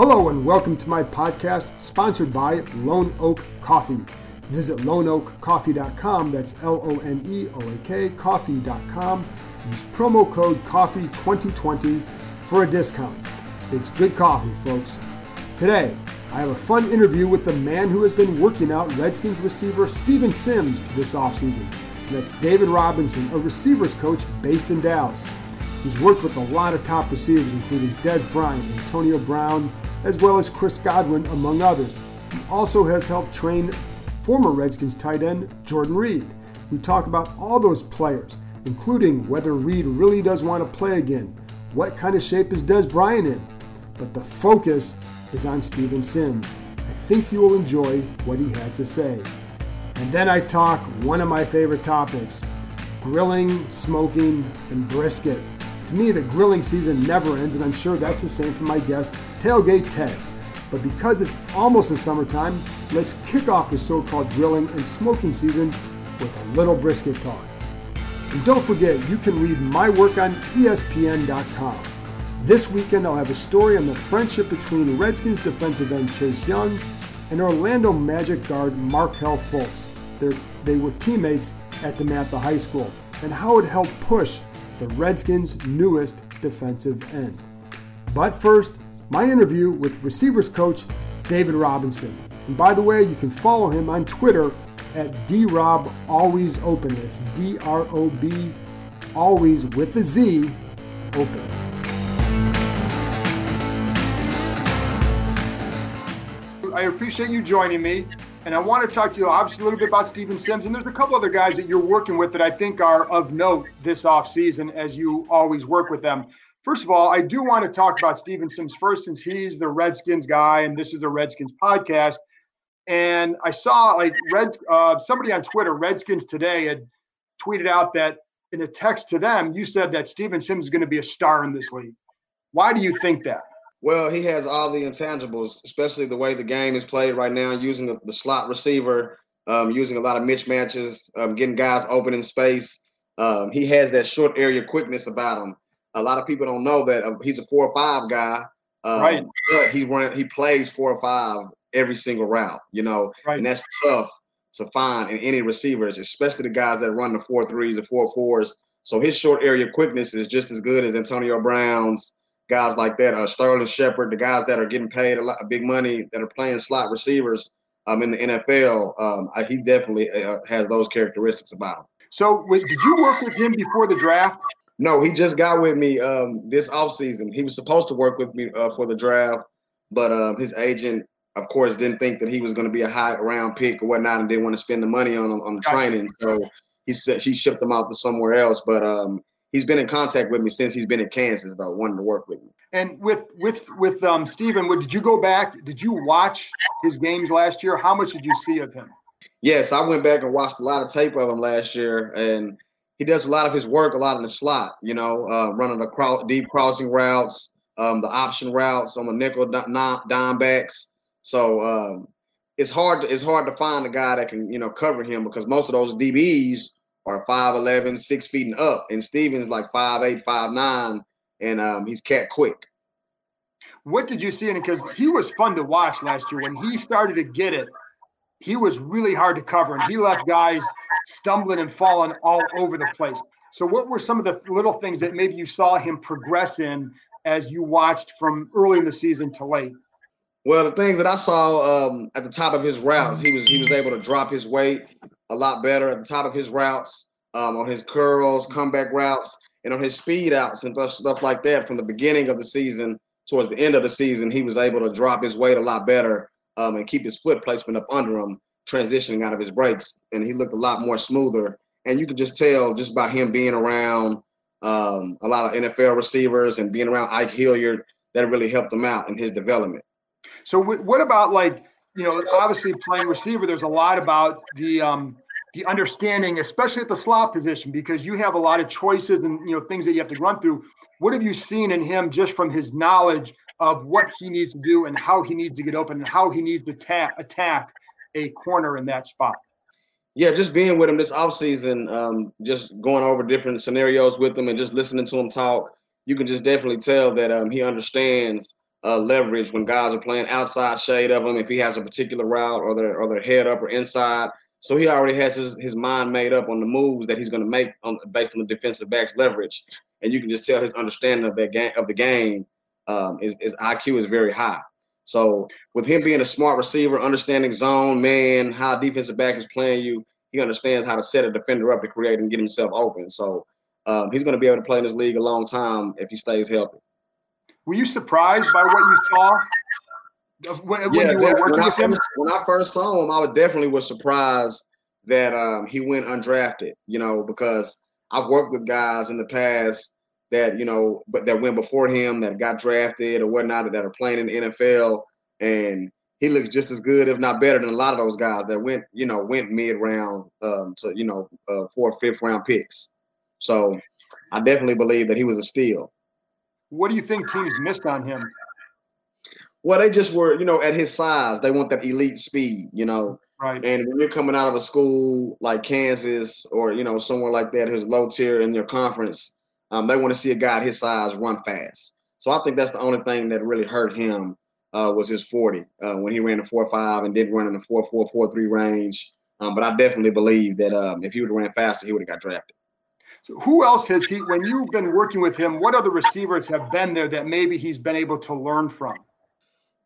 Hello and welcome to my podcast sponsored by Lone Oak Coffee. Visit loneoakcoffee.com, that's L O N E O A K, coffee.com. Use promo code COFFEE2020 for a discount. It's good coffee, folks. Today, I have a fun interview with the man who has been working out Redskins receiver Steven Sims this offseason. That's David Robinson, a receivers coach based in Dallas. He's worked with a lot of top receivers, including Dez Bryant, Antonio Brown, as well as Chris Godwin, among others. He also has helped train former Redskins tight end Jordan Reed. We talk about all those players, including whether Reed really does want to play again, what kind of shape is Dez Bryant in. But the focus is on Steven Sims. I think you will enjoy what he has to say. And then I talk one of my favorite topics grilling, smoking, and brisket. To me, the grilling season never ends, and I'm sure that's the same for my guest, Tailgate Ted. But because it's almost the summertime, let's kick off the so called grilling and smoking season with a little brisket talk. And don't forget, you can read my work on ESPN.com. This weekend, I'll have a story on the friendship between Redskins defensive end Chase Young and Orlando Magic guard Markelle Fultz. They're, they were teammates at DeMatha High School, and how it helped push the Redskins' newest defensive end. But first, my interview with receivers coach David Robinson. And by the way, you can follow him on Twitter at drobAlwaysOpen. It's D R O B, always with a Z, open. I appreciate you joining me. And I want to talk to you obviously a little bit about Steven Sims. And there's a couple other guys that you're working with that I think are of note this offseason as you always work with them. First of all, I do want to talk about Steven Sims first, since he's the Redskins guy and this is a Redskins podcast. And I saw like Red uh, somebody on Twitter, Redskins today, had tweeted out that in a text to them, you said that Steven Sims is going to be a star in this league. Why do you think that? Well, he has all the intangibles, especially the way the game is played right now, using the, the slot receiver, um, using a lot of mismatches, um, getting guys open in space. Um, he has that short area quickness about him. A lot of people don't know that uh, he's a four or five guy, um, Right. but he run he plays four or five every single route, you know, Right. and that's tough to find in any receivers, especially the guys that run the four threes, the four fours. So his short area quickness is just as good as Antonio Brown's, guys like that, uh, Sterling Shepard, the guys that are getting paid a lot of big money that are playing slot receivers um, in the NFL. Um, he definitely uh, has those characteristics about him. So, was, did you work with him before the draft? No, he just got with me um, this offseason. He was supposed to work with me uh, for the draft, but um, his agent, of course, didn't think that he was going to be a high round pick or whatnot, and didn't want to spend the money on on the Gotcha. training. So he said she shipped him out to somewhere else. But um, he's been in contact with me since he's been in Kansas, though, wanting to work with me. And with with with um Steven, did you go back? Did you watch his games last year? How much did you see of him? Yes, I went back and watched a lot of tape of him last year, and he does a lot of his work, a lot in the slot. You know, uh, running the cro- deep crossing routes, um, the option routes on the nickel dime backs. So um, it's hard. To, it's hard to find a guy that can you know cover him because most of those DBs are 5'11", 6 feet and up, and Stevens like 5'8", 5'9", and um, he's cat quick. What did you see in it? Because he was fun to watch last year. When he started to get it, he was really hard to cover, and he left guys stumbling and falling all over the place. So, what were some of the little things that maybe you saw him progress in as you watched from early in the season to late? Well, the thing that I saw um, at the top of his routes, he was he was able to drop his weight a lot better at the top of his routes um, on his curls, comeback routes, And on his speed outs and stuff like that from the beginning of the season towards the end of the season, he was able to drop his weight a lot better um, and keep his foot placement up under him, transitioning out of his breaks. And he looked a lot more smoother. And you could just tell just by him being around um, a lot of NFL receivers and being around Ike Hilliard, that really helped him out in his development. So, what about like, you know, obviously playing receiver, there's a lot about the, um, the understanding, especially at the slot position, because you have a lot of choices and you know things that you have to run through. What have you seen in him just from his knowledge of what he needs to do and how he needs to get open and how he needs to ta- attack a corner in that spot? Yeah, just being with him this offseason, um, just going over different scenarios with him and just listening to him talk, you can just definitely tell that um, he understands uh, leverage when guys are playing outside shade of him. If he has a particular route or they're, or they're head up or inside, so he already has his, his mind made up on the moves that he's going to make on, based on the defensive back's leverage, and you can just tell his understanding of that game of the game. Um, his, his IQ is very high. So with him being a smart receiver, understanding zone, man, how defensive back is playing you, he understands how to set a defender up to create and get himself open. So um, he's going to be able to play in this league a long time if he stays healthy. Were you surprised by what you saw when, when yeah, you were working when with I him? First, when I first saw him, I was definitely was surprised that um, he went undrafted. You know, because I've worked with guys in the past that you know, but that went before him that got drafted or whatnot that are playing in the NFL, and he looks just as good, if not better, than a lot of those guys that went, you know, went mid round um, to you know, uh, fourth, fifth round picks. So I definitely believe that he was a steal. What do you think teams missed on him? Well, they just were, you know, at his size, they want that elite speed, you know. Right. And when you're coming out of a school like Kansas or you know somewhere like that, who's low tier in your conference, um, they want to see a guy his size run fast. So I think that's the only thing that really hurt him uh, was his 40 uh, when he ran the four five and didn't run in the four four four three range. Um, but I definitely believe that um, if he would have ran faster, he would have got drafted. So who else has he? When you've been working with him, what other receivers have been there that maybe he's been able to learn from?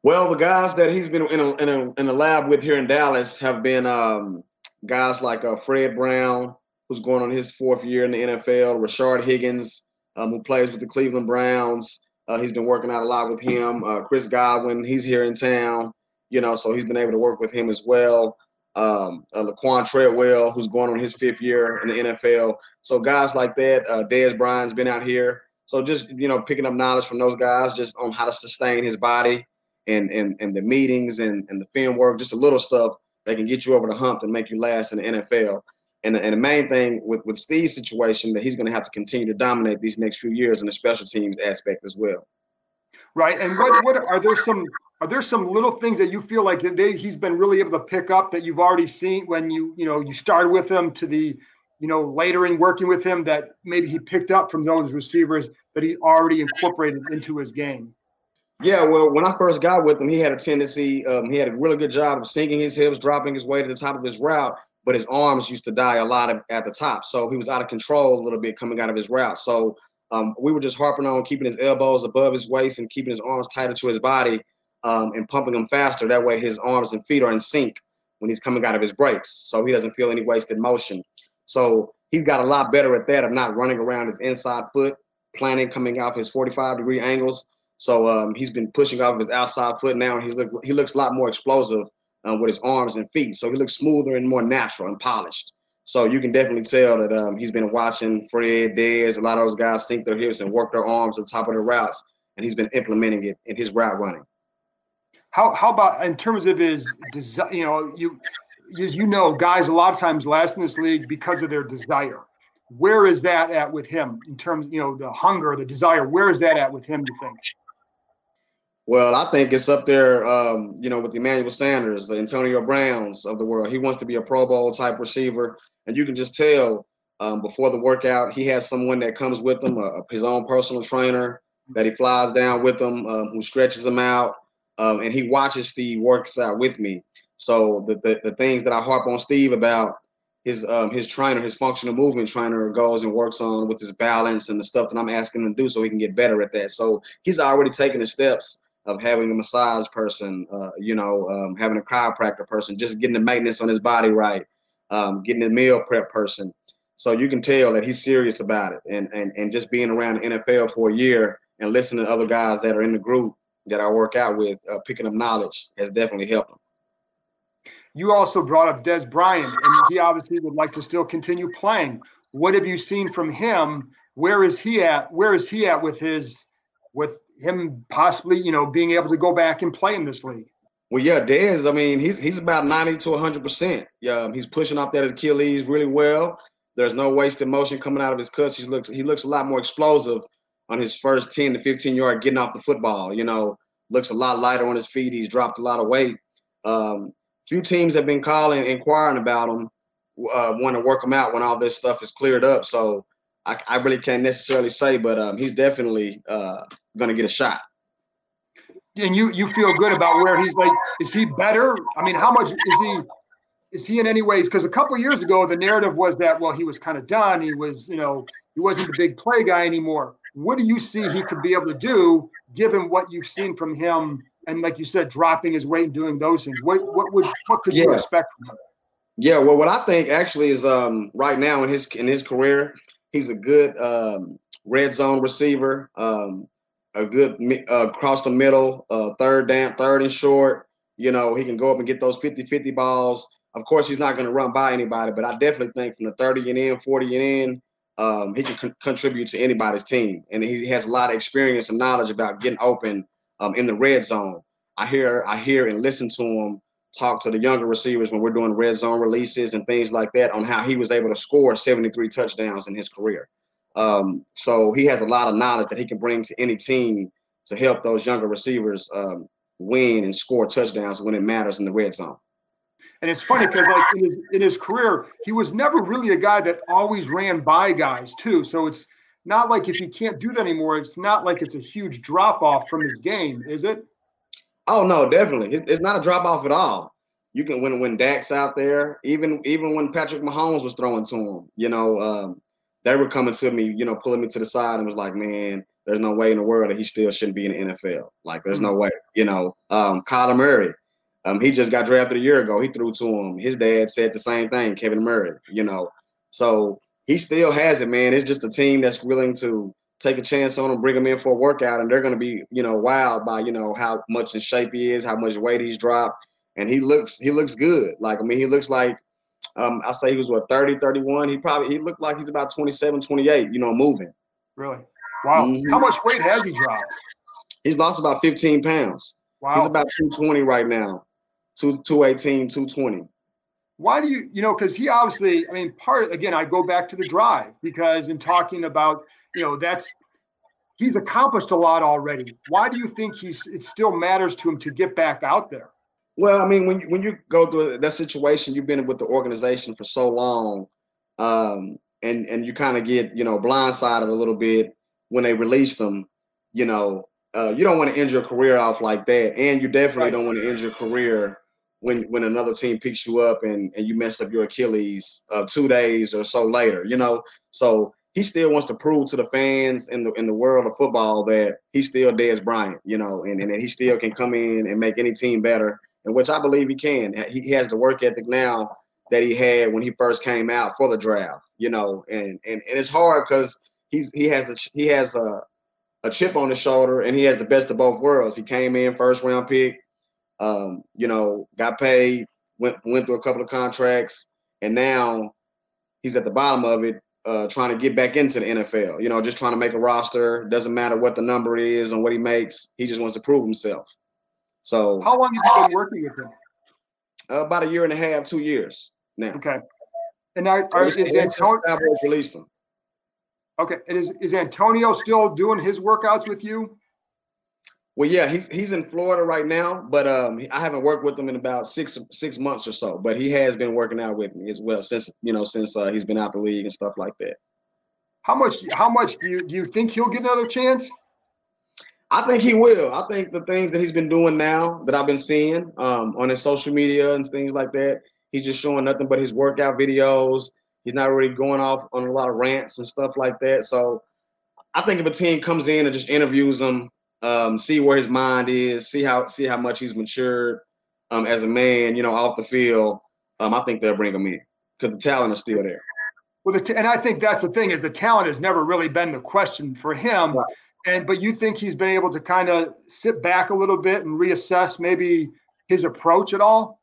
Well, the guys that he's been in a, in a, in a lab with here in Dallas have been um, guys like uh, Fred Brown, who's going on his fourth year in the NFL, Rashard Higgins, um, who plays with the Cleveland Browns. Uh, he's been working out a lot with him. Uh, Chris Godwin, he's here in town, you know, so he's been able to work with him as well. Um, uh, Laquan Treadwell, who's going on his fifth year in the NFL. So guys like that. Uh, Dez Bryant's been out here. So just you know, picking up knowledge from those guys, just on how to sustain his body and and and the meetings and and the film work, just a little stuff that can get you over the hump and make you last in the NFL. And, and the main thing with, with Steve's situation that he's going to have to continue to dominate these next few years in the special teams aspect as well. Right. And what what are there some are there some little things that you feel like they, he's been really able to pick up that you've already seen when you you know you started with him to the you know later in working with him that maybe he picked up from those receivers that he already incorporated into his game? Yeah, well, when I first got with him, he had a tendency. Um, he had a really good job of sinking his hips, dropping his weight to the top of his route, but his arms used to die a lot at the top. So he was out of control a little bit coming out of his route. So um, we were just harping on keeping his elbows above his waist and keeping his arms tighter to his body um, and pumping him faster. That way, his arms and feet are in sync when he's coming out of his breaks, so he doesn't feel any wasted motion. So he's got a lot better at that of not running around his inside foot, planning coming off his 45 degree angles. So um, he's been pushing off his outside foot now, and he look he looks a lot more explosive uh, with his arms and feet. So he looks smoother and more natural and polished. So you can definitely tell that um, he's been watching Fred, Dez, a lot of those guys sink their hips and work their arms at the top of their routes, and he's been implementing it in his route running. How how about in terms of his desire? You know, you as you know, guys a lot of times last in this league because of their desire. Where is that at with him in terms, you know, the hunger, the desire? Where is that at with him? You think? Well, I think it's up there, um, you know, with Emmanuel Sanders, the Antonio Browns of the world. He wants to be a Pro Bowl type receiver, and you can just tell um, before the workout he has someone that comes with him, uh, his own personal trainer that he flies down with him, um, who stretches him out, um, and he watches Steve works out with me. So the, the, the things that I harp on Steve about his um, his trainer, his functional movement trainer, goes and works on with his balance and the stuff that I'm asking him to do, so he can get better at that. So he's already taken the steps of having a massage person, uh, you know, um, having a chiropractor person, just getting the maintenance on his body right, um, getting the meal prep person. So you can tell that he's serious about it. And and and just being around the NFL for a year and listening to other guys that are in the group that I work out with, uh, picking up knowledge has definitely helped him. You also brought up Dez Bryant, and he obviously would like to still continue playing. What have you seen from him? Where is he at? Where is he at with his, with him possibly, you know, being able to go back and play in this league? Well, yeah, Dez. I mean, he's he's about ninety to hundred percent. Yeah, he's pushing off that Achilles really well. There's no wasted motion coming out of his cuts. He looks he looks a lot more explosive on his first ten to fifteen yard getting off the football. You know, looks a lot lighter on his feet. He's dropped a lot of weight. Um, few teams have been calling, inquiring about him, uh, want to work him out when all this stuff is cleared up. So I, I really can't necessarily say, but um, he's definitely uh, going to get a shot. And you you feel good about where he's like? Is he better? I mean, how much is he? Is he in any ways? Because a couple years ago, the narrative was that well, he was kind of done. He was, you know, he wasn't the big play guy anymore. What do you see he could be able to do, given what you've seen from him and like you said, dropping his weight and doing those things. What what would what could yeah. you expect from him? Yeah, well, what I think actually is um, right now in his in his career, he's a good um, red zone receiver, um, a good uh, across the middle, uh, third down, third and short. You know, he can go up and get those 50-50 balls. Of course, he's not going to run by anybody, but I definitely think from the 30 and in, 40 and in, um, he can con- contribute to anybody's team. And he has a lot of experience and knowledge about getting open um, in the red zone. I hear I hear and listen to him talk to the younger receivers when we're doing red zone releases and things like that on how he was able to score 73 touchdowns in his career. Um, so he has a lot of knowledge that he can bring to any team to help those younger receivers um, win and score touchdowns when it matters in the red zone. And it's funny because like in his, in his career, he was never really a guy that always ran by guys too. So it's not like if he can't do that anymore, it's not like it's a huge drop off from his game, is it? Oh no, definitely. It's not a drop off at all. You can when when Dak's out there, even even when Patrick Mahomes was throwing to him, you know, um, they were coming to me, you know, pulling me to the side and was like, man, there's no way in the world that he still shouldn't be in the NFL. Like, there's mm-hmm. no way, you know. Um, Kyler Murray, um, he just got drafted a year ago. He threw to him. His dad said the same thing, Kevin Murray, you know. So he still has it, man. It's just a team that's willing to take a chance on him, bring him in for a workout, and they're going to be, you know, wild by, you know, how much in shape he is, how much weight he's dropped, and he looks he looks good. Like I mean, he looks like um, I say he was what 30, 31. He probably he looked like he's about 27, 28, you know, moving. Really? Wow. Mm-hmm. How much weight has he dropped? He's lost about 15 pounds. Wow. He's about 220 right now. Two, 218, 220 why do you you know because he obviously i mean part again i go back to the drive because in talking about you know that's he's accomplished a lot already. Why do you think he's it still matters to him to get back out there? Well i mean when, when you go through that situation you've been with the organization for so long um, and and you kind of get you know blindsided a little bit when they release them you know uh, you don't want to end your career off like that and you definitely don't want to end your career when when another team picks you up and, and you messed up your Achilles uh, two days or so later, you know. So he still wants to prove to the fans in the in the world of football that he's still Dez Bryant, you know, and, and that he still can come in and make any team better, and which I believe he can. He has the work ethic now that he had when he first came out for the draft, you know, and and, and it's hard because he's he has a he has a a chip on his shoulder and he has the best of both worlds. He came in first round pick um, you know, got paid, went went through a couple of contracts, and now he's at the bottom of it, uh, trying to get back into the NFL. You know, just trying to make a roster. Doesn't matter what the number is and what he makes. He just wants to prove himself. So, how long have you been working with him? Uh, about a year and a half, two years now. Okay. And now, are, is Antonio released him? Okay. And is is Antonio still doing his workouts with you? Well, yeah, he's he's in Florida right now, but um, I haven't worked with him in about six six months or so. But he has been working out with me as well since you know since uh, he's been out the league and stuff like that. How much? How much do you do you think he'll get another chance? I think he will. I think the things that he's been doing now that I've been seeing um, on his social media and things like that, he's just showing nothing but his workout videos. He's not really going off on a lot of rants and stuff like that. So I think if a team comes in and just interviews him um, see where his mind is, see how see how much he's matured um, as a man, you know, off the field. Um, I think they'll bring him in because the talent is still there. Well, the t- and I think that's the thing is the talent has never really been the question for him. Right. And but you think he's been able to kind of sit back a little bit and reassess maybe his approach at all?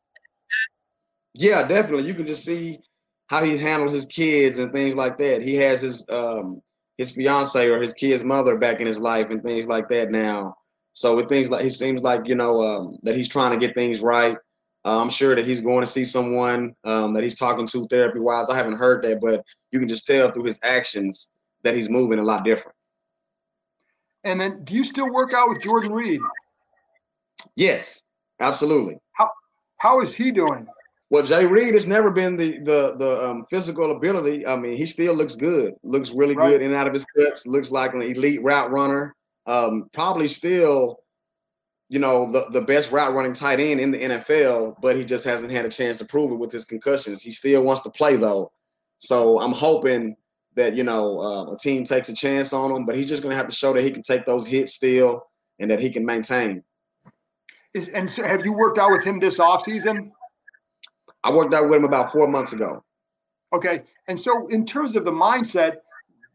Yeah, definitely. You can just see how he handled his kids and things like that. He has his um his fiance or his kid's mother back in his life and things like that now. So with things like it seems like you know um, that he's trying to get things right. Uh, I'm sure that he's going to see someone um, that he's talking to therapy wise. I haven't heard that, but you can just tell through his actions that he's moving a lot different. And then, do you still work out with Jordan Reed? Yes, absolutely. How How is he doing? Well, Jay Reed has never been the the the um, physical ability. I mean, he still looks good. Looks really Right. good in and out of his cuts. Looks like an elite route runner. Um, probably still, you know, the the best route running tight end in the NFL. But he just hasn't had a chance to prove it with his concussions. He still wants to play though. So I'm hoping that you know uh, a team takes a chance on him. But he's just going to have to show that he can take those hits still and that he can maintain. Is and so have you worked out with him this offseason? I worked out with him about four months ago. Okay. And so, in terms of the mindset,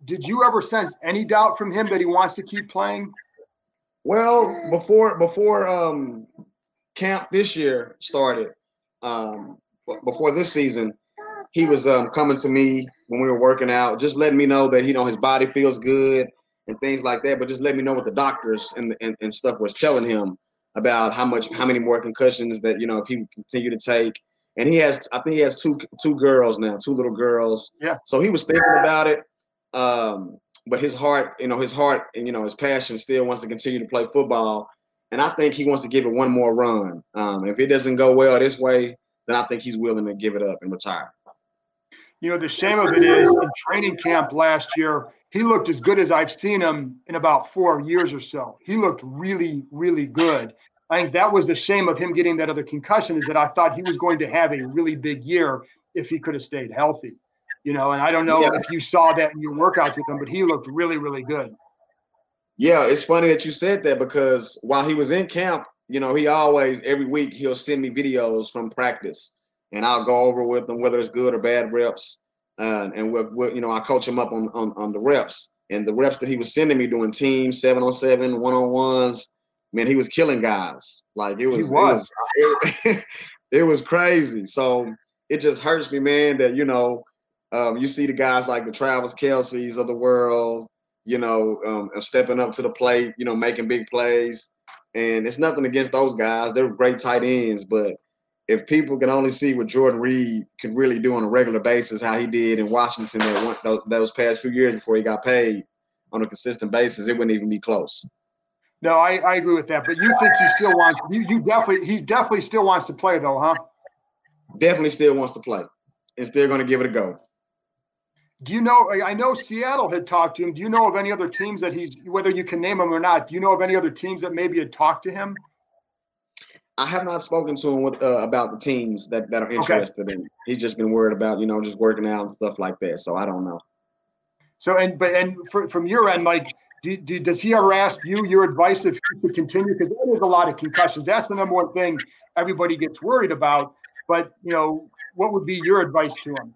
did you ever sense any doubt from him that he wants to keep playing? Well, before before um camp this year started, um before this season, he was um coming to me when we were working out, just letting me know that you know his body feels good and things like that, but just letting me know what the doctors and, and, and stuff was telling him about how much how many more concussions that you know if he would continue to take. And he has I think he has two two girls now, two little girls. Yeah. So he was thinking about it. Um but his heart, you know, his heart and you know his passion still wants to continue to play football, and I think he wants to give it one more run. Um, if it doesn't go well this way, then I think he's willing to give it up and retire. You know, the shame of it is in training camp last year, he looked as good as I've seen him in about four years or so. He looked really, really good. I think that was the shame of him getting that other concussion is that I thought he was going to have a really big year if he could have stayed healthy. You know, and I don't know Yeah. if you saw that in your workouts with him, but he looked really, really good. Yeah, it's funny that you said that because while he was in camp, you know, he always every week he'll send me videos from practice, and I'll go over with him whether it's good or bad reps, uh, and we'll, we'll you know I coach him up on, on on the reps and the reps that he was sending me doing team seven on seven, one on ones. Man, he was killing guys. Like it was, was. it was, it was crazy. So it just hurts me, man, that you know, um, you see the guys like the Travis Kelces of the world, you know, um, stepping up to the plate, you know, making big plays. And it's nothing against those guys; they're great tight ends. But if people can only see what Jordan Reed could really do on a regular basis, how he did in Washington that one, those, those past few years before he got paid on a consistent basis, it wouldn't even be close. No, I, I agree with that. But you think he still wants you, you definitely he definitely still wants to play though, huh? Definitely still wants to play, and still going to give it a go. Do you know? I know Seattle had talked to him. Do you know of any other teams that he's, whether you can name them or not? Do you know of any other teams that maybe had talked to him? I have not spoken to him with, uh, about the teams that, that are interested in. He's just been worried about you know just working out and stuff like that. So I don't know. So and but and for, from your end, like, do, do, does he ever ask you your advice if he should continue? Because there is a lot of concussions. That's the number one thing everybody gets worried about. But you know, what would be your advice to him?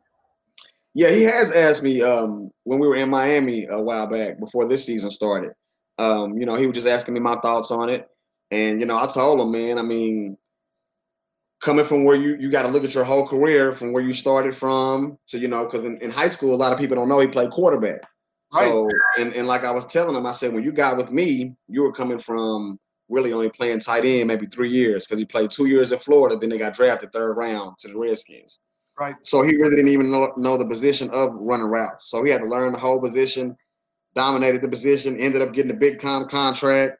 Yeah, he has asked me um, when we were in Miami a while back before this season started. Um, you know, he was just asking me my thoughts on it, and you know, I told him, man, I mean, coming from where you you got to look at your whole career from where you started from to you know, because in, in high school a lot of people don't know he played quarterback. So and and like I was telling him, I said when you got with me, you were coming from really only playing tight end maybe three years because he played two years at Florida, then they got drafted third round to the Redskins. Right. So he really didn't even know, know the position of running routes. So he had to learn the whole position, dominated the position, ended up getting a big com contract,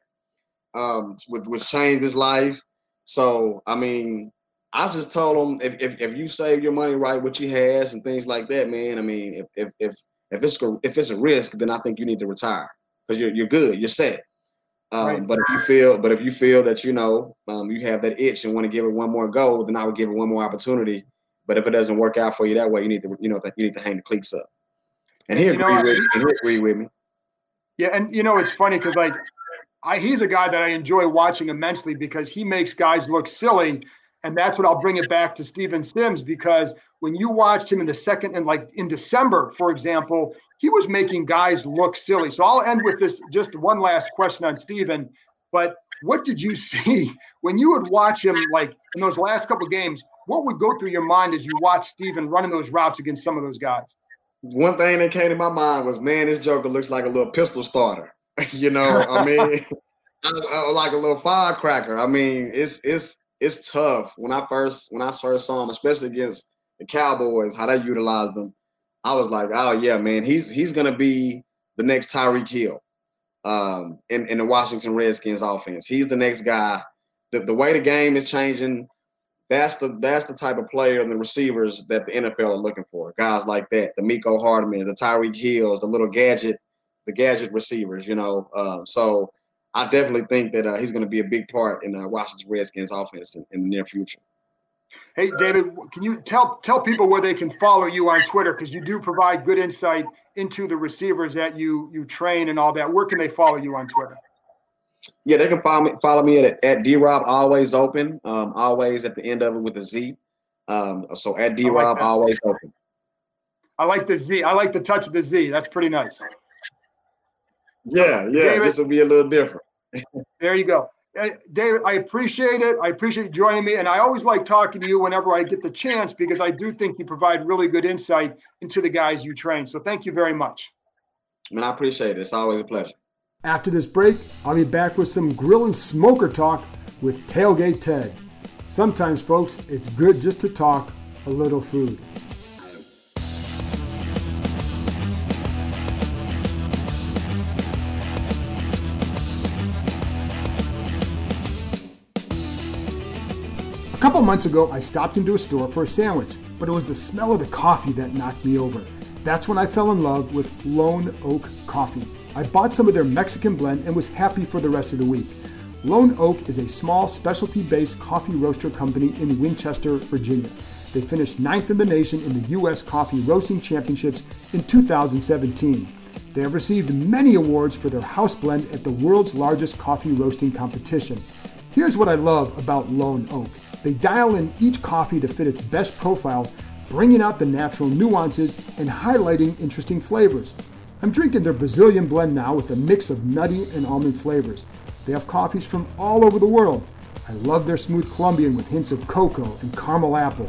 um, which, which changed his life. So, I mean, I just told him if, if, if you save your money right, what he has and things like that, man, I mean, if, if, if, if it's a, if it's a risk, then I think you need to retire because you're, you're good, you're set. Um, Right. But if you feel, but if you feel that you know um, you have that itch and want to give it one more go, then I would give it one more opportunity. But if it doesn't work out for you that way, you need to you know that you need to hang the cleats up. And he know, with I- and he agreed with me. Yeah, and you know it's funny because like I he's a guy that I enjoy watching immensely because he makes guys look silly, and that's what I'll bring it back to Steven Sims because when you watched him in the second and like in December, for example, he was making guys look silly. So I'll end with this just one last question on Steven. But what did you see when you would watch him like in those last couple games? What would go through your mind as you watched Steven running those routes against some of those guys? One thing that came to my mind was, man, this Joker looks like a little pistol starter. you know, I mean, I, I, like a little firecracker. I mean, it's it's it's tough. When I first when I first saw him, especially against the Cowboys, how they utilized him, I was like, oh yeah, man, he's he's gonna be the next Tyreek Hill um, in in the Washington Redskins offense. He's the next guy. The, the way the game is changing, that's the that's the type of player and the receivers that the NFL are looking for. Guys like that, the Mecole Hardman, the Tyreek Hills, the little gadget, the gadget receivers. You know, um, so I definitely think that uh, he's going to be a big part in uh, Washington Redskins offense in, in the near future. Hey, David, can you tell tell people where they can follow you on Twitter because you do provide good insight into the receivers that you you train and all that. Where can they follow you on Twitter? Yeah, they can follow me follow me at at D Rob always open, um, always at the end of it with a Z. Um, so at D Rob like always open. I like the Z. I like the touch of the Z. That's pretty nice. Yeah, yeah, David, just to be a little different. there you go. David, I appreciate it. I appreciate you joining me. And I always like talking to you whenever I get the chance because I do think you provide really good insight into the guys you train. So thank you very much. Man, I appreciate it. It's always a pleasure. After this break, I'll be back with some grill and smoker talk with Tailgate Ted. Sometimes, folks, it's good just to talk a little food. Couple months ago, I stopped into a store for a sandwich, but it was the smell of the coffee that knocked me over. That's when I fell in love with Lone Oak Coffee. I bought some of their Mexican blend and was happy for the rest of the week. Lone Oak is a small specialty based coffee roaster company in Winchester, Virginia. They finished ninth in the nation in the U.S. Coffee Roasting Championships in 2017. They have received many awards for their house blend at the world's largest coffee roasting competition. Here's what I love about Lone Oak they dial in each coffee to fit its best profile, bringing out the natural nuances and highlighting interesting flavors. I'm drinking their Brazilian blend now with a mix of nutty and almond flavors. They have coffees from all over the world. I love their smooth Colombian with hints of cocoa and caramel apple.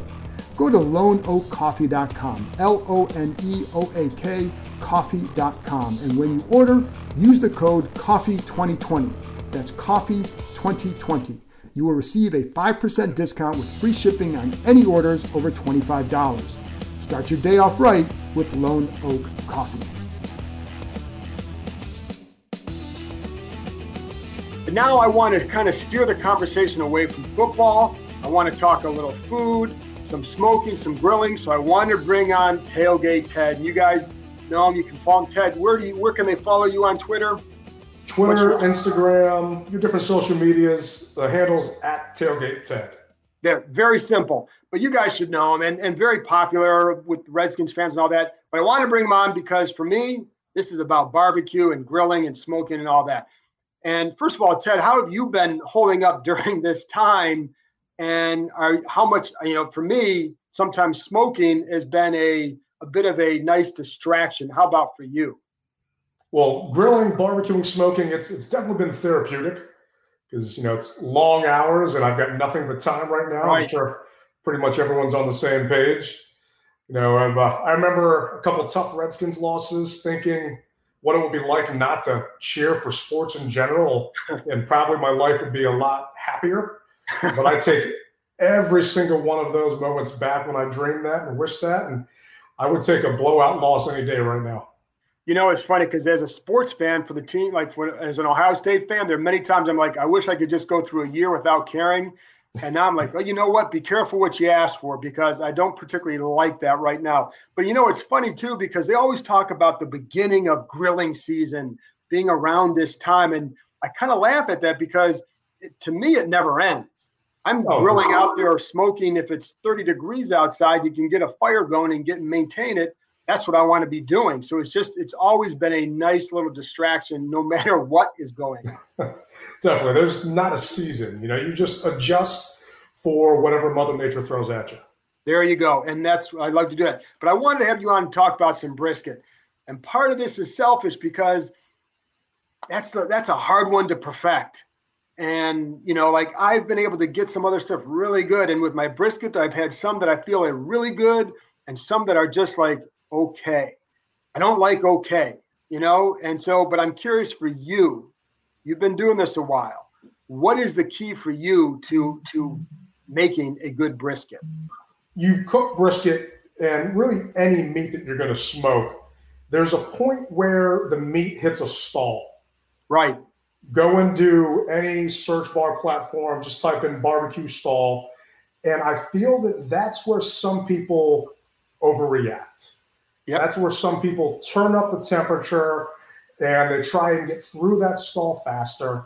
Go to loneoakcoffee.com, L O N E O A K coffee.com, and when you order, use the code COFFEE2020. That's COFFEE2020 you will receive a 5% discount with free shipping on any orders over $25. Start your day off right with Lone Oak Coffee. Now I want to kind of steer the conversation away from football. I want to talk a little food, some smoking, some grilling. So I want to bring on Tailgate Ted. You guys know him. You can follow him, Ted. Where do you? Where can they follow you on Twitter? Twitter, Instagram, your different social medias. The handles at Tailgate Ted. They're very simple, but you guys should know them and, and very popular with Redskins fans and all that. But I want to bring them on because for me, this is about barbecue and grilling and smoking and all that. And first of all, Ted, how have you been holding up during this time? And are, how much, you know, for me, sometimes smoking has been a, a bit of a nice distraction. How about for you? Well, grilling, barbecuing, smoking, it's it's definitely been therapeutic because you know it's long hours and I've got nothing but time right now. Right. I'm sure pretty much everyone's on the same page. You know, I've, uh, I remember a couple tough Redskins losses, thinking what it would be like not to cheer for sports in general, and probably my life would be a lot happier. But I take every single one of those moments back when I dreamed that and wish that, and I would take a blowout loss any day right now you know, it's funny because as a sports fan for the team, like for, as an Ohio State fan, there are many times I'm like, I wish I could just go through a year without caring. And now I'm like, oh, you know what? Be careful what you ask for because I don't particularly like that right now. But you know, it's funny too because they always talk about the beginning of grilling season being around this time. And I kind of laugh at that because it, to me, it never ends. I'm oh, grilling out there or smoking. If it's 30 degrees outside, you can get a fire going and get and maintain it that's what I want to be doing. So it's just it's always been a nice little distraction, no matter what is going on. Definitely, there's not a season. You know, you just adjust for whatever Mother Nature throws at you. There you go. And that's I love to do that. But I wanted to have you on and talk about some brisket. And part of this is selfish because that's the that's a hard one to perfect. And you know, like I've been able to get some other stuff really good. And with my brisket, I've had some that I feel are really good and some that are just like okay. I don't like okay, you know, and so, but I'm curious for you. You've been doing this a while. What is the key for you to to making a good brisket? You cook brisket and really any meat that you're going to smoke. There's a point where the meat hits a stall. Right. Go and do any search bar platform, just type in barbecue stall. And I feel that that's where some people overreact. Yep. That's where some people turn up the temperature and they try and get through that stall faster.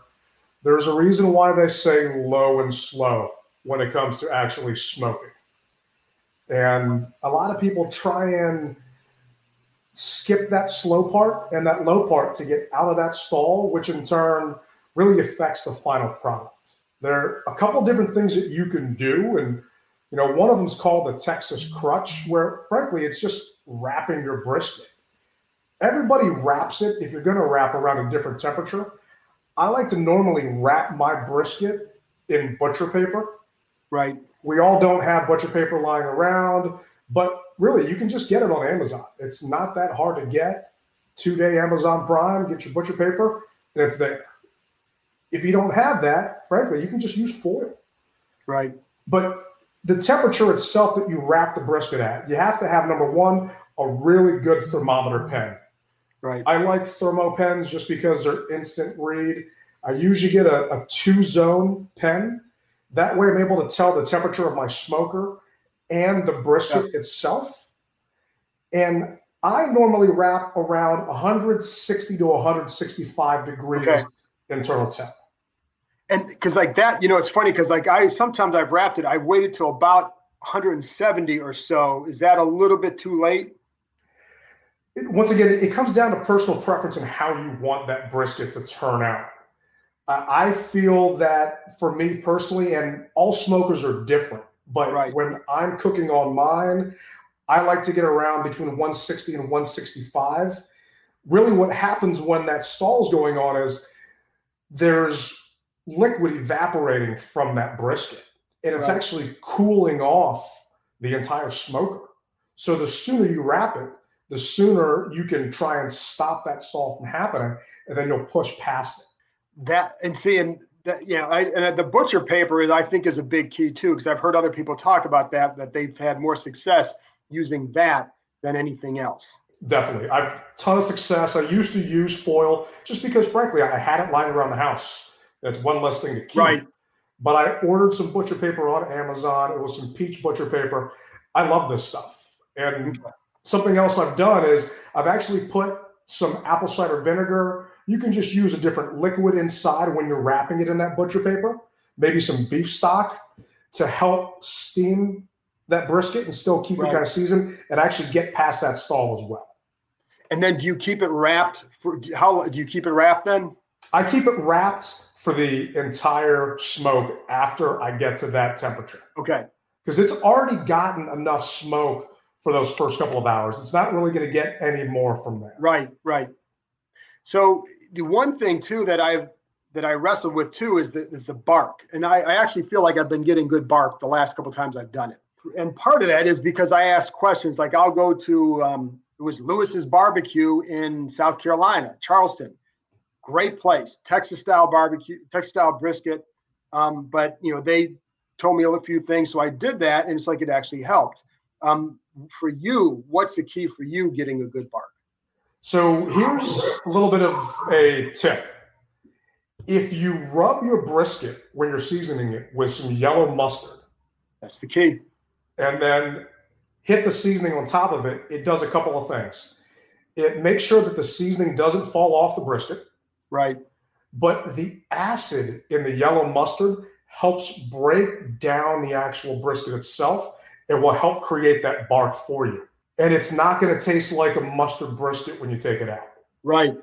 There's a reason why they say low and slow when it comes to actually smoking. And a lot of people try and skip that slow part and that low part to get out of that stall, which in turn really affects the final product. There are a couple different things that you can do. And, you know, one of them is called the Texas crutch, where frankly, it's just wrapping your brisket. Everybody wraps it if you're going to wrap around a different temperature. I like to normally wrap my brisket in butcher paper. Right. We all don't have butcher paper lying around, but really, you can just get it on Amazon. It's not that hard to get. Two day Amazon Prime, get your butcher paper, and it's there. If you don't have that, frankly, you can just use foil. Right. But the temperature itself that you wrap the brisket at, you have to have number one, a really good thermometer pen. Right. I like thermo pens just because they're instant read. I usually get a, a two zone pen. That way, I'm able to tell the temperature of my smoker and the brisket yeah. itself. And I normally wrap around 160 to 165 degrees okay. internal temp. And because like that, you know, it's funny because like I sometimes I've wrapped it, I've waited till about 170 or so. Is that a little bit too late? It, once again, it comes down to personal preference and how you want that brisket to turn out. Uh, I feel that for me personally, and all smokers are different, but right. when I'm cooking on mine, I like to get around between 160 and 165. Really, what happens when that stall's going on is there's liquid evaporating from that brisket, and it's right. actually cooling off the entire smoker. So the sooner you wrap it, the sooner you can try and stop that stall from happening, and then you'll push past it. That and seeing that, yeah, I, and uh, the butcher paper is, I think, is a big key too, because I've heard other people talk about that that they've had more success using that than anything else. Definitely, I've ton of success. I used to use foil just because, frankly, I had it lying around the house. It's one less thing to keep. Right. But I ordered some butcher paper on Amazon. It was some peach butcher paper. I love this stuff. And something else I've done is I've actually put some apple cider vinegar. You can just use a different liquid inside when you're wrapping it in that butcher paper, maybe some beef stock to help steam that brisket and still keep Right. it kind of seasoned and actually get past that stall as well. And then do you keep it wrapped for how do you keep it wrapped then? I keep it wrapped for the entire smoke after I get to that temperature Okay. because it's already gotten enough smoke for those first couple of hours. It's not really going to get any more from there. Right, right. So the one thing too that I've that I wrestled with too is the is the bark, and I, I actually feel like I've been getting good bark the last couple times I've done it. And part of that is because I ask questions. Like I'll go to um, it was Lewis's Barbecue in South Carolina, Charleston. Great place, Texas style barbecue, Texas style brisket. Um, but you know they told me a few things, so I did that, and it's like it actually helped. Um, for you, what's the key for you getting a good bark? So here's a little bit of a tip. If you rub your brisket when you're seasoning it with some yellow mustard That's the key. and then hit the seasoning on top of it, it does a couple of things. It makes sure that the seasoning doesn't fall off the brisket, Right. but the acid in the yellow mustard helps break down the actual brisket itself. It will help create that bark for you. And it's not going to taste like a mustard brisket when you take it out. Right.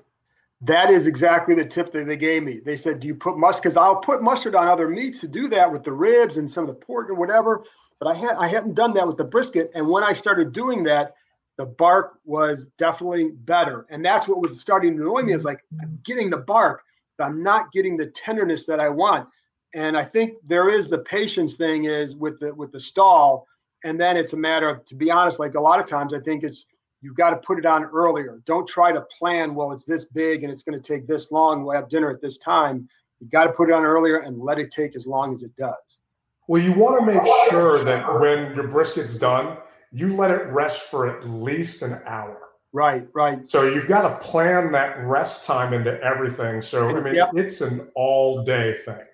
That is exactly the tip that they gave me. They said, "Do you put mustard?" Because I'll put mustard on other meats to do that with the ribs and some of the pork and whatever. But I had I hadn't done that with the brisket, and when I started doing that, the bark was definitely better. And that's what was starting to annoy me is like I'm getting the bark, but I'm not getting the tenderness that I want. And I think there is the patience thing is with the with the stall, and then it's a matter of to be honest, like a lot of times I think it's you've got to put it on earlier. Don't try to plan, well, it's this big and it's going to take this long. We'll have dinner at this time. You got to put it on earlier and let it take as long as it does. Well, you want to make sure that when your brisket's done, you let it rest for at least an hour. Right, right. So you've got to plan that rest time into everything. So I mean, yep. it's an all day thing.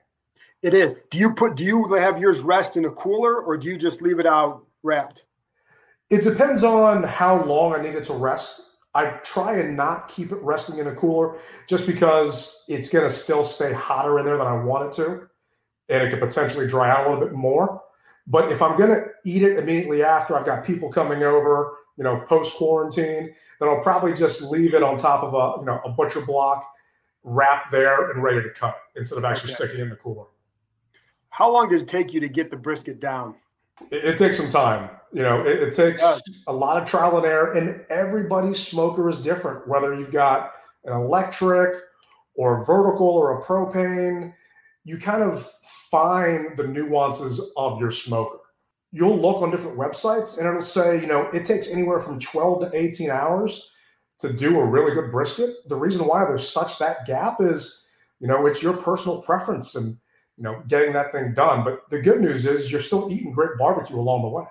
It is. Do you put? Do you have yours rest in a cooler, or do you just leave it out wrapped? It depends on how long I need it to rest. I try and not keep it resting in a cooler just because it's going to still stay hotter in there than I want it to. And it could potentially dry out a little bit more. But if I'm going to eat it immediately after, I've got people coming over, you know, post quarantine, then I'll probably just leave it on top of a, you know, a butcher block, wrapped there and ready to cut instead of actually okay. sticking in the cooler. How long did it take you to get the brisket down? It, it takes some time. You know, it, it takes a lot of trial and error, and everybody's smoker is different. Whether you've got an electric or vertical or a propane, you kind of find the nuances of your smoker. You'll look on different websites, and it'll say, you know, it takes anywhere from 12 to 18 hours to do a really good brisket. The reason why there's such that gap is, you know, it's your personal preference and you know getting that thing done. But the good news is you're still eating great barbecue along the way.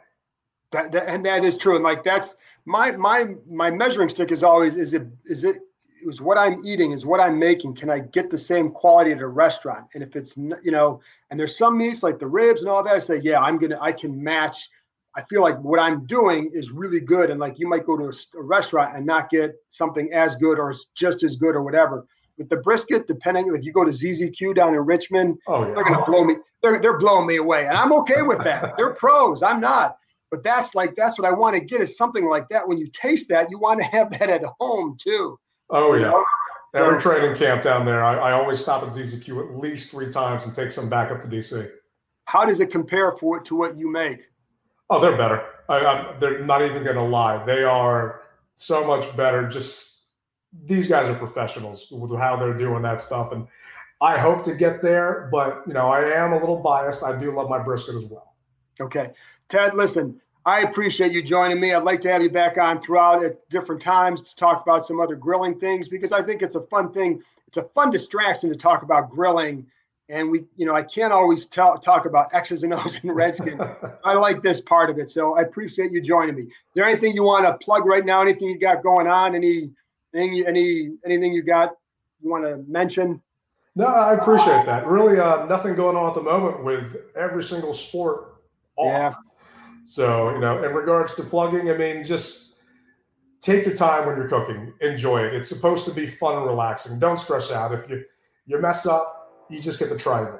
That, that, and that is true. And like that's my my my measuring stick is always is it is it is what I'm eating is what I'm making. Can I get the same quality at a restaurant? And if it's you know, and there's some meats like the ribs and all that, I say yeah, I'm gonna I can match. I feel like what I'm doing is really good, and like you might go to a, a restaurant and not get something as good or just as good or whatever. With the brisket, depending like you go to ZZQ down in Richmond, oh, yeah. they're gonna blow me. They're they're blowing me away, and I'm okay with that. they're pros. I'm not. But that's like that's what I want to get is something like that. When you taste that, you want to have that at home too. Oh yeah. Every training camp down there, I, I, always stop at ZZQ at least three times and take some back up to DC. How does it compare for to what you make? Oh, they're better. I, they're not even going to lie. They are so much better. Just these guys are professionals with how they're doing that stuff, and I hope to get there. But you know, I am a little biased. I do love my brisket as well. Okay. Ted, listen, I appreciate you joining me. I'd like to have you back on throughout at different times to talk about some other grilling things because I think it's a fun thing. It's a fun distraction to talk about grilling. And we, you know, I can't always tell, talk about X's and O's and Redskins. I like this part of it. So I appreciate you joining me. Is there anything you want to plug right now? Anything you got going on? Any, any, any anything you got you want to mention? No, I appreciate that. Really, uh, nothing going on at the moment with every single sport off. Yeah. So, you know, in regards to plugging, I mean, just take your time when you're cooking, enjoy it. It's supposed to be fun and relaxing. Don't stress out. If you you mess up, you just get to try it.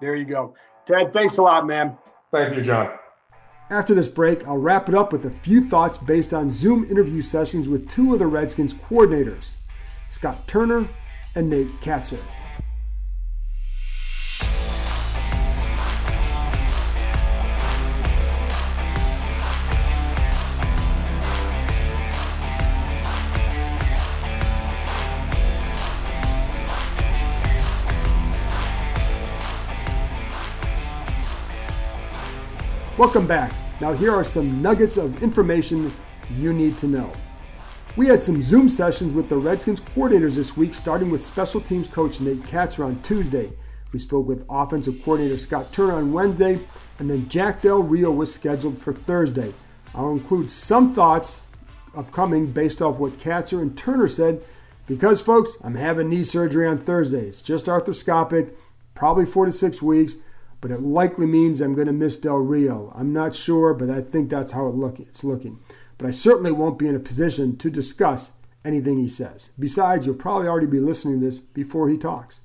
There you go. Ted, thanks a lot, man. Thank you, John. After this break, I'll wrap it up with a few thoughts based on Zoom interview sessions with two of the Redskins coordinators, Scott Turner and Nate Kaczor. Welcome back. Now, here are some nuggets of information you need to know. We had some Zoom sessions with the Redskins coordinators this week, starting with special teams coach Nate Kaczor on Tuesday. We spoke with offensive coordinator Scott Turner on Wednesday, and then Jack Del Rio was scheduled for Thursday. I'll include some thoughts upcoming based off what Kaczor and Turner said, because, folks, I'm having knee surgery on Thursday. It's just arthroscopic, probably four to six weeks but it likely means I'm going to miss Del Rio. I'm not sure, but I think that's how it look, it's looking. But I certainly won't be in a position to discuss anything he says. Besides, you'll probably already be listening to this before he talks.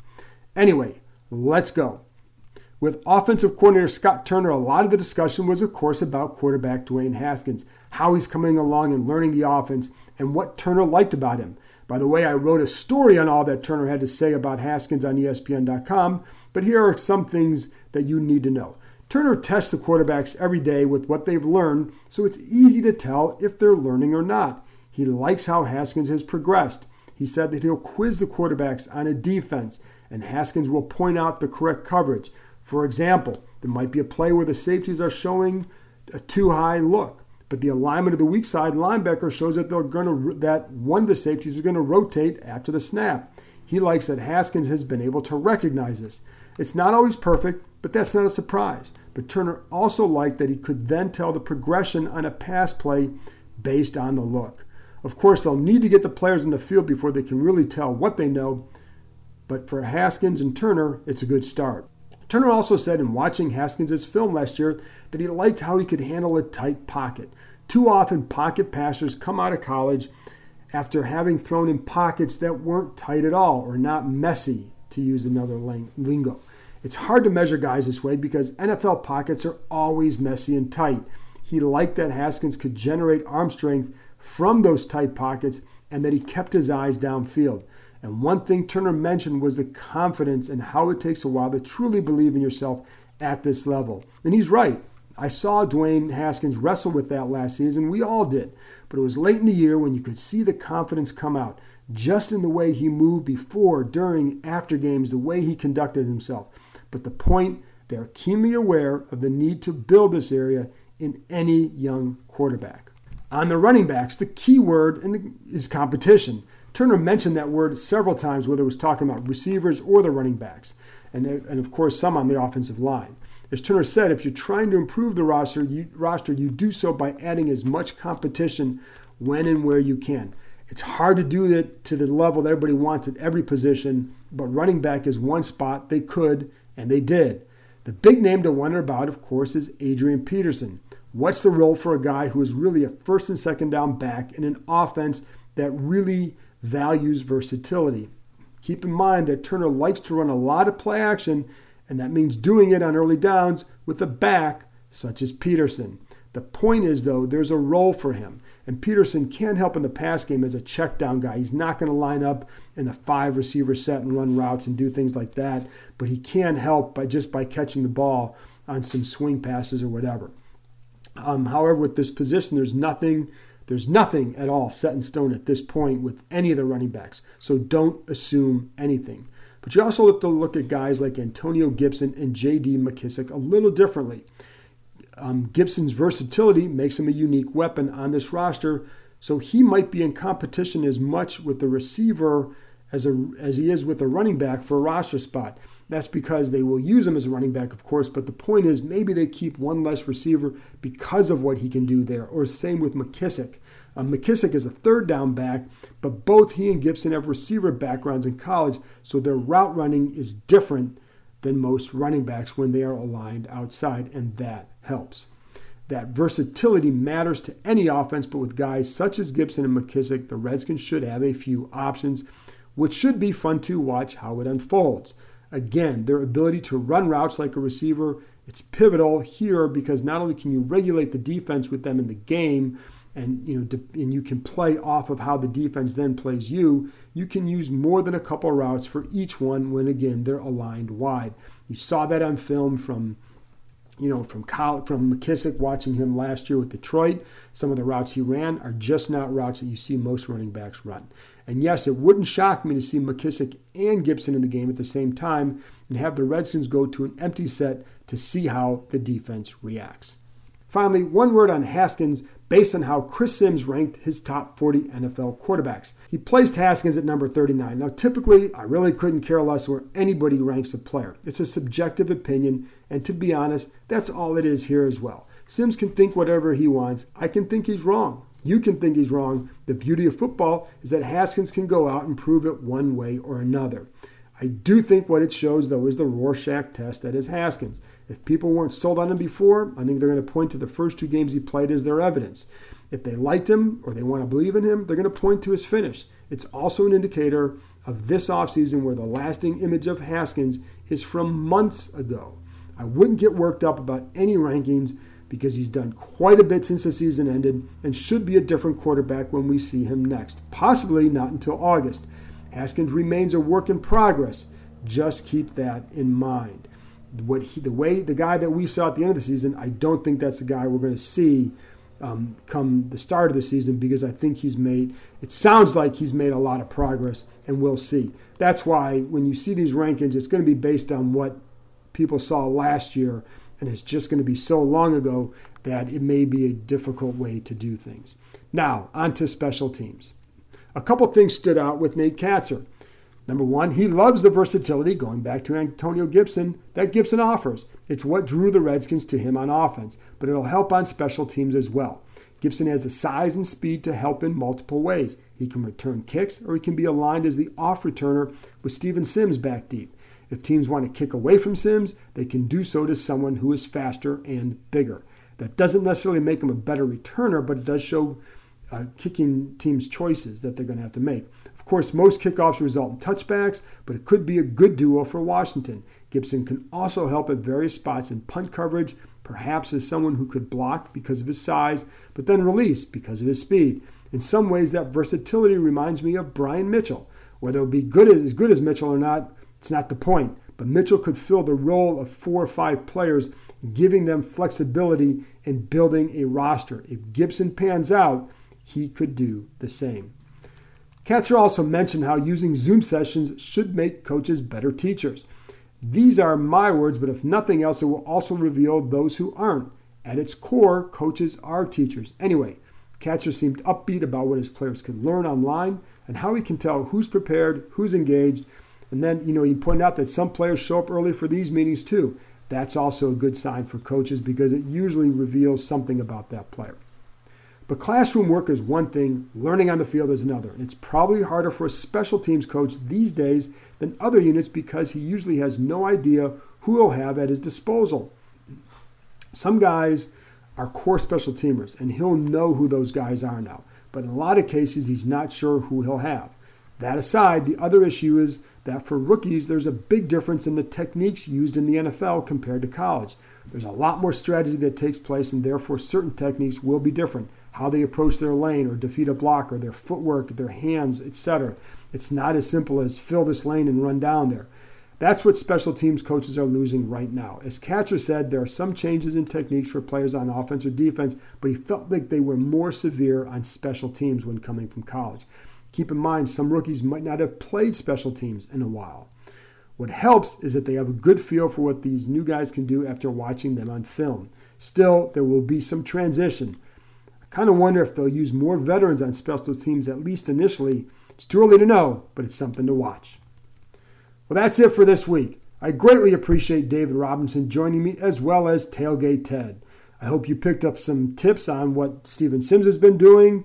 Anyway, let's go. With offensive coordinator Scott Turner, a lot of the discussion was, of course, about quarterback Dwayne Haskins, how he's coming along and learning the offense, and what Turner liked about him. By the way, I wrote a story on all that Turner had to say about Haskins on ESPN.com, but here are some things that you need to know. Turner tests the quarterbacks every day with what they've learned, so it's easy to tell if they're learning or not. He likes how Haskins has progressed. He said that he'll quiz the quarterbacks on a defense, and Haskins will point out the correct coverage. For example, there might be a play where the safeties are showing a too high look, but the alignment of the weak side linebacker shows that they're going to that one of the safeties is going to rotate after the snap. He likes that Haskins has been able to recognize this. It's not always perfect, but that's not a surprise. But Turner also liked that he could then tell the progression on a pass play based on the look. Of course, they'll need to get the players in the field before they can really tell what they know, but for Haskins and Turner, it's a good start. Turner also said in watching Haskins' film last year that he liked how he could handle a tight pocket. Too often, pocket passers come out of college after having thrown in pockets that weren't tight at all or not messy, to use another lingo. It's hard to measure guys this way because NFL pockets are always messy and tight. He liked that Haskins could generate arm strength from those tight pockets and that he kept his eyes downfield. And one thing Turner mentioned was the confidence and how it takes a while to truly believe in yourself at this level. And he's right. I saw Dwayne Haskins wrestle with that last season. We all did. But it was late in the year when you could see the confidence come out just in the way he moved before, during, after games, the way he conducted himself. But the point, they're keenly aware of the need to build this area in any young quarterback. On the running backs, the key word is competition. Turner mentioned that word several times, whether it was talking about receivers or the running backs, and, and of course, some on the offensive line. As Turner said, if you're trying to improve the roster you, roster, you do so by adding as much competition when and where you can. It's hard to do that to the level that everybody wants at every position, but running back is one spot they could and they did. The big name to wonder about, of course, is Adrian Peterson. What's the role for a guy who is really a first and second down back in an offense that really values versatility? Keep in mind that Turner likes to run a lot of play action, and that means doing it on early downs with a back such as Peterson. The point is, though, there's a role for him. And Peterson can help in the pass game as a check down guy. He's not going to line up in a five receiver set and run routes and do things like that, but he can help by just by catching the ball on some swing passes or whatever. Um, however, with this position, there's nothing there's nothing at all set in stone at this point with any of the running backs. So don't assume anything. But you also have to look at guys like Antonio Gibson and J.D. McKissic a little differently. Um, Gibson's versatility makes him a unique weapon on this roster, so he might be in competition as much with the receiver as, a, as he is with a running back for a roster spot. That's because they will use him as a running back, of course, but the point is maybe they keep one less receiver because of what he can do there. Or same with McKissic. Um, McKissic is a third down back, but both he and Gibson have receiver backgrounds in college, so their route running is different than most running backs when they are aligned outside, and that helps. That versatility matters to any offense, but with guys such as Gibson and McKissic, the Redskins should have a few options, which should be fun to watch how it unfolds. Again, their ability to run routes like a receiver, it's pivotal here because not only can you regulate the defense with them in the game, and you know, and you can play off of how the defense then plays you. You can use more than a couple routes for each one when again they're aligned wide. You saw that on film from you know, from from McKissic, watching him last year with Detroit, some of the routes he ran are just not routes that you see most running backs run. And yes, it wouldn't shock me to see McKissic and Gibson in the game at the same time and have the Redskins go to an empty set to see how the defense reacts. Finally, one word on Haskins based on how Chris Sims ranked his top 40 NFL quarterbacks. He placed Haskins at number 39. Now, typically, I really couldn't care less where anybody ranks a player. It's a subjective opinion, and to be honest, that's all it is here as well. Sims can think whatever he wants. I can think he's wrong. You can think he's wrong. The beauty of football is that Haskins can go out and prove it one way or another. I do think what it shows, though, is the Rorschach test that is Haskins. If people weren't sold on him before, I think they're going to point to the first two games he played as their evidence. If they liked him or they want to believe in him, they're going to point to his finish. It's also an indicator of this offseason where the lasting image of Haskins is from months ago. I wouldn't get worked up about any rankings because he's done quite a bit since the season ended and should be a different quarterback when we see him next. Possibly not until August. Haskins remains a work in progress. Just keep that in mind. What he, the way the guy that we saw at the end of the season, I don't think that's the guy we're going to see um, come the start of the season because I think he's made. It sounds like he's made a lot of progress, and we'll see. That's why when you see these rankings, it's going to be based on what people saw last year, and it's just going to be so long ago that it may be a difficult way to do things. Now, on to special teams. A couple things stood out with Nate Kaczor. Number one, he loves the versatility, going back to Antonio Gibson, that Gibson offers. It's what drew the Redskins to him on offense, but it'll help on special teams as well. Gibson has the size and speed to help in multiple ways. He can return kicks, or he can be aligned as the off returner with Steven Sims back deep. If teams want to kick away from Sims, they can do so to someone who is faster and bigger. That doesn't necessarily make him a better returner, but it does show uh, kicking teams' choices that they're going to have to make. Of course, most kickoffs result in touchbacks, but it could be a good duo for Washington. Gibson can also help at various spots in punt coverage, perhaps as someone who could block because of his size, but then release because of his speed. In some ways, that versatility reminds me of Brian Mitchell. Whether it'll be good as, as good as Mitchell or not, it's not the point. But Mitchell could fill the role of four or five players, giving them flexibility in building a roster. If Gibson pans out, he could do the same. Kaczor also mentioned how using Zoom sessions should make coaches better teachers. These are my words, but if nothing else, it will also reveal those who aren't. At its core, coaches are teachers. Anyway, Kaczor seemed upbeat about what his players could learn online and how he can tell who's prepared, who's engaged. And then, you know, he pointed out that some players show up early for these meetings too. That's also a good sign for coaches because it usually reveals something about that player. But classroom work is one thing, learning on the field is another. And it's probably harder for a special teams coach these days than other units because he usually has no idea who he'll have at his disposal. Some guys are core special teamers, and he'll know who those guys are now. But in a lot of cases, he's not sure who he'll have. That aside, the other issue is that for rookies, there's a big difference in the techniques used in the NFL compared to college. There's a lot more strategy that takes place, and therefore, certain techniques will be different. How they approach their lane or defeat a blocker, their footwork, their hands, etc. It's not as simple as fill this lane and run down there. That's what special teams coaches are losing right now. As Kaczor said, there are some changes in techniques for players on offense or defense, but he felt like they were more severe on special teams when coming from college. Keep in mind, some rookies might not have played special teams in a while. What helps is that they have a good feel for what these new guys can do after watching them on film. Still, there will be some transition. Kind of wonder if they'll use more veterans on special teams, at least initially. It's too early to know, but it's something to watch. Well, that's it for this week. I greatly appreciate David Robinson joining me as well as Tailgate Ted. I hope you picked up some tips on what Steven Sims has been doing,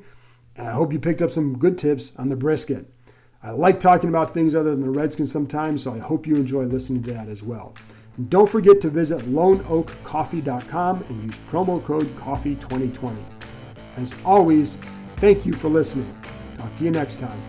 and I hope you picked up some good tips on the brisket. I like talking about things other than the Redskins sometimes, so I hope you enjoy listening to that as well. And don't forget to visit loneoakcoffee.com and use promo code COFFEE2020. As always, thank you for listening. Talk to you next time.